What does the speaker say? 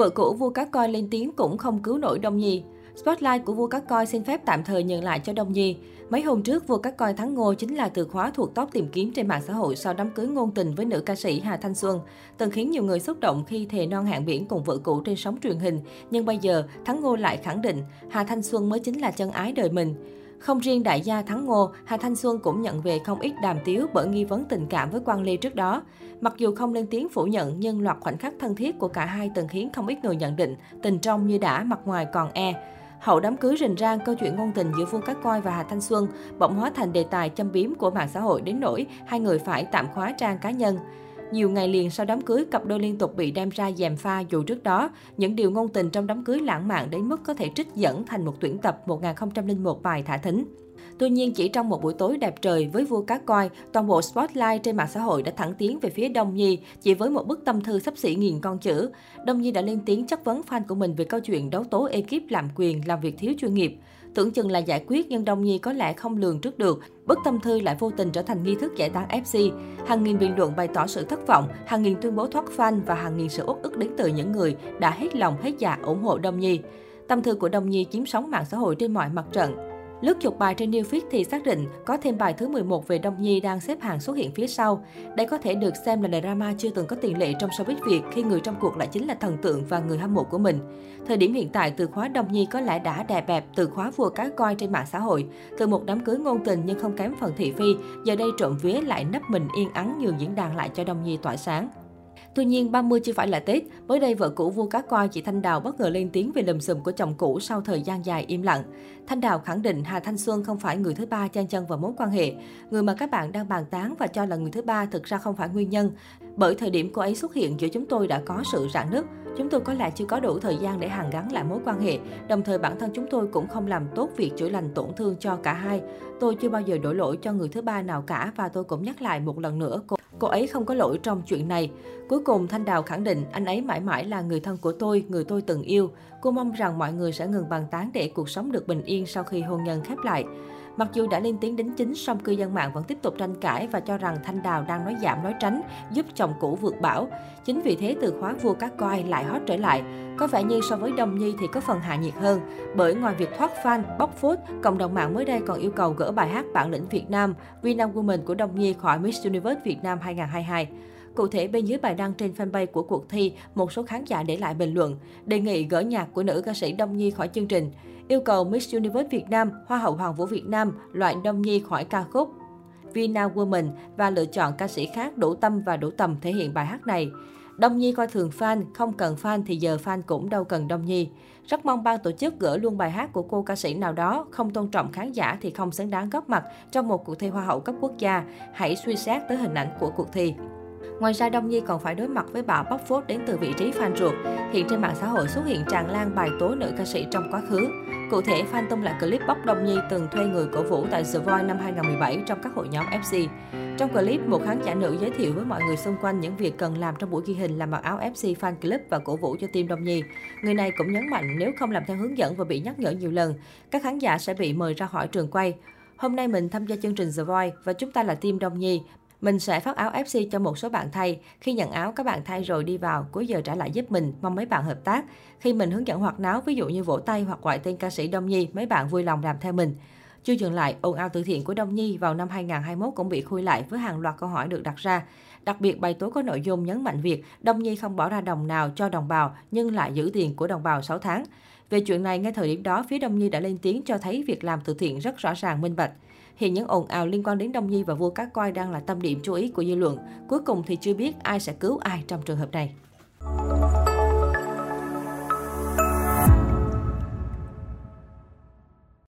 Vợ cũ vua cá coi lên tiếng cũng không cứu nổi Đông Nhi. Spotlight của vua cá coi xin phép tạm thời nhường lại cho Đông Nhi. Mấy hôm trước, vua cá coi thắng ngô chính là từ khóa thuộc top tìm kiếm trên mạng xã hội sau đám cưới ngôn tình với nữ ca sĩ Hà Thanh Xuân. Từng khiến nhiều người xúc động khi thề non hạng biển cùng vợ cũ trên sóng truyền hình. Nhưng bây giờ, thắng ngô lại khẳng định Hà Thanh Xuân mới chính là chân ái đời mình. Không riêng đại gia Thắng Ngô, Hà Thanh Xuân cũng nhận về không ít đàm tiếu bởi nghi vấn tình cảm với Quang Ly trước đó. Mặc dù không lên tiếng phủ nhận, nhưng loạt khoảnh khắc thân thiết của cả hai từng khiến không ít người nhận định tình trong như đã, mặt ngoài còn e. Hậu đám cưới rình rang, câu chuyện ngôn tình giữa Vương Cát Coi và Hà Thanh Xuân bỗng hóa thành đề tài châm biếm của mạng xã hội đến nỗi hai người phải tạm khóa trang cá nhân. Nhiều ngày liền sau đám cưới, cặp đôi liên tục bị đem ra dèm pha dù trước đó, những điều ngôn tình trong đám cưới lãng mạn đến mức có thể trích dẫn thành một tuyển tập 1001 bài thả thính. Tuy nhiên, chỉ trong một buổi tối đẹp trời với vua cá coi, toàn bộ spotlight trên mạng xã hội đã thẳng tiến về phía Đông Nhi chỉ với một bức tâm thư sắp xỉ nghìn con chữ. Đông Nhi đã lên tiếng chất vấn fan của mình về câu chuyện đấu tố ekip làm quyền, làm việc thiếu chuyên nghiệp. Tưởng chừng là giải quyết nhưng Đông Nhi có lẽ không lường trước được. Bức tâm thư lại vô tình trở thành nghi thức giải tán FC. Hàng nghìn bình luận bày tỏ sự thất vọng, hàng nghìn tuyên bố thoát fan và hàng nghìn sự uất ức đến từ những người đã hết lòng hết dạ ủng hộ Đông Nhi. Tâm thư của Đông Nhi chiếm sóng mạng xã hội trên mọi mặt trận. Lướt chụp bài trên New thì xác định có thêm bài thứ 11 về Đông Nhi đang xếp hàng xuất hiện phía sau. Đây có thể được xem là drama chưa từng có tiền lệ trong showbiz Việt khi người trong cuộc lại chính là thần tượng và người hâm mộ của mình. Thời điểm hiện tại, từ khóa Đông Nhi có lẽ đã đè bẹp từ khóa vua cá coi trên mạng xã hội. Từ một đám cưới ngôn tình nhưng không kém phần thị phi, giờ đây trộm vía lại nấp mình yên ắng nhường diễn đàn lại cho Đông Nhi tỏa sáng. Tuy nhiên, 30 chưa phải là Tết. Mới đây, vợ cũ vua cá coi chị Thanh Đào bất ngờ lên tiếng về lùm xùm của chồng cũ sau thời gian dài im lặng. Thanh Đào khẳng định Hà Thanh Xuân không phải người thứ ba chen chân vào mối quan hệ. Người mà các bạn đang bàn tán và cho là người thứ ba thực ra không phải nguyên nhân. Bởi thời điểm cô ấy xuất hiện giữa chúng tôi đã có sự rạn nứt. Chúng tôi có lẽ chưa có đủ thời gian để hàn gắn lại mối quan hệ. Đồng thời bản thân chúng tôi cũng không làm tốt việc chữa lành tổn thương cho cả hai. Tôi chưa bao giờ đổ lỗi cho người thứ ba nào cả và tôi cũng nhắc lại một lần nữa cô Cô ấy không có lỗi trong chuyện này. Cuối cùng, Thanh Đào khẳng định anh ấy mãi mãi là người thân của tôi, người tôi từng yêu. Cô mong rằng mọi người sẽ ngừng bàn tán để cuộc sống được bình yên sau khi hôn nhân khép lại. Mặc dù đã lên tiếng đính chính, song cư dân mạng vẫn tiếp tục tranh cãi và cho rằng Thanh Đào đang nói giảm nói tránh, giúp chồng cũ vượt bão. Chính vì thế từ khóa vua cá coi lại hot trở lại. Có vẻ như so với Đông Nhi thì có phần hạ nhiệt hơn, bởi ngoài việc thoát fan, bóc phốt, cộng đồng mạng mới đây còn yêu cầu gỡ bài hát Bản lĩnh Việt Nam, Vinam Woman của Đông Nhi khỏi Miss Universe Việt Nam 2022. Cụ thể, bên dưới bài đăng trên fanpage của cuộc thi, một số khán giả để lại bình luận, đề nghị gỡ nhạc của nữ ca sĩ Đông Nhi khỏi chương trình, yêu cầu Miss Universe Việt Nam, Hoa hậu Hoàng vũ Việt Nam loại Đông Nhi khỏi ca khúc Vina Woman và lựa chọn ca sĩ khác đủ tâm và đủ tầm thể hiện bài hát này. Đông Nhi coi thường fan, không cần fan thì giờ fan cũng đâu cần Đông Nhi. Rất mong ban tổ chức gỡ luôn bài hát của cô ca sĩ nào đó, không tôn trọng khán giả thì không xứng đáng góp mặt trong một cuộc thi Hoa hậu cấp quốc gia. Hãy suy xét tới hình ảnh của cuộc thi. Ngoài ra, Đông Nhi còn phải đối mặt với bão bóc phốt đến từ vị trí fan ruột. Hiện trên mạng xã hội xuất hiện tràn lan bài tố nữ ca sĩ trong quá khứ. Cụ thể, fan tung lại clip bóc Đông Nhi từng thuê người cổ vũ tại The Voice năm 2017 trong các hội nhóm FC. Trong clip, một khán giả nữ giới thiệu với mọi người xung quanh những việc cần làm trong buổi ghi hình là mặc áo FC fan club và cổ vũ cho team Đông Nhi. Người này cũng nhấn mạnh nếu không làm theo hướng dẫn và bị nhắc nhở nhiều lần, các khán giả sẽ bị mời ra khỏi trường quay. Hôm nay mình tham gia chương trình The Voice và chúng ta là team Đông Nhi. Mình sẽ phát áo FC cho một số bạn thay. Khi nhận áo, các bạn thay rồi đi vào, cuối giờ trả lại giúp mình, mong mấy bạn hợp tác. Khi mình hướng dẫn hoạt náo, ví dụ như vỗ tay hoặc gọi tên ca sĩ Đông Nhi, mấy bạn vui lòng làm theo mình. Chưa dừng lại, ồn ào từ thiện của Đông Nhi vào năm 2021 cũng bị khui lại với hàng loạt câu hỏi được đặt ra. Đặc biệt, bài tố có nội dung nhấn mạnh việc Đông Nhi không bỏ ra đồng nào cho đồng bào nhưng lại giữ tiền của đồng bào 6 tháng. Về chuyện này, ngay thời điểm đó, phía Đông Nhi đã lên tiếng cho thấy việc làm từ thiện rất rõ ràng minh bạch. Hiện những ồn ào liên quan đến Đông Nhi và vua cá coi đang là tâm điểm chú ý của dư luận. Cuối cùng thì chưa biết ai sẽ cứu ai trong trường hợp này.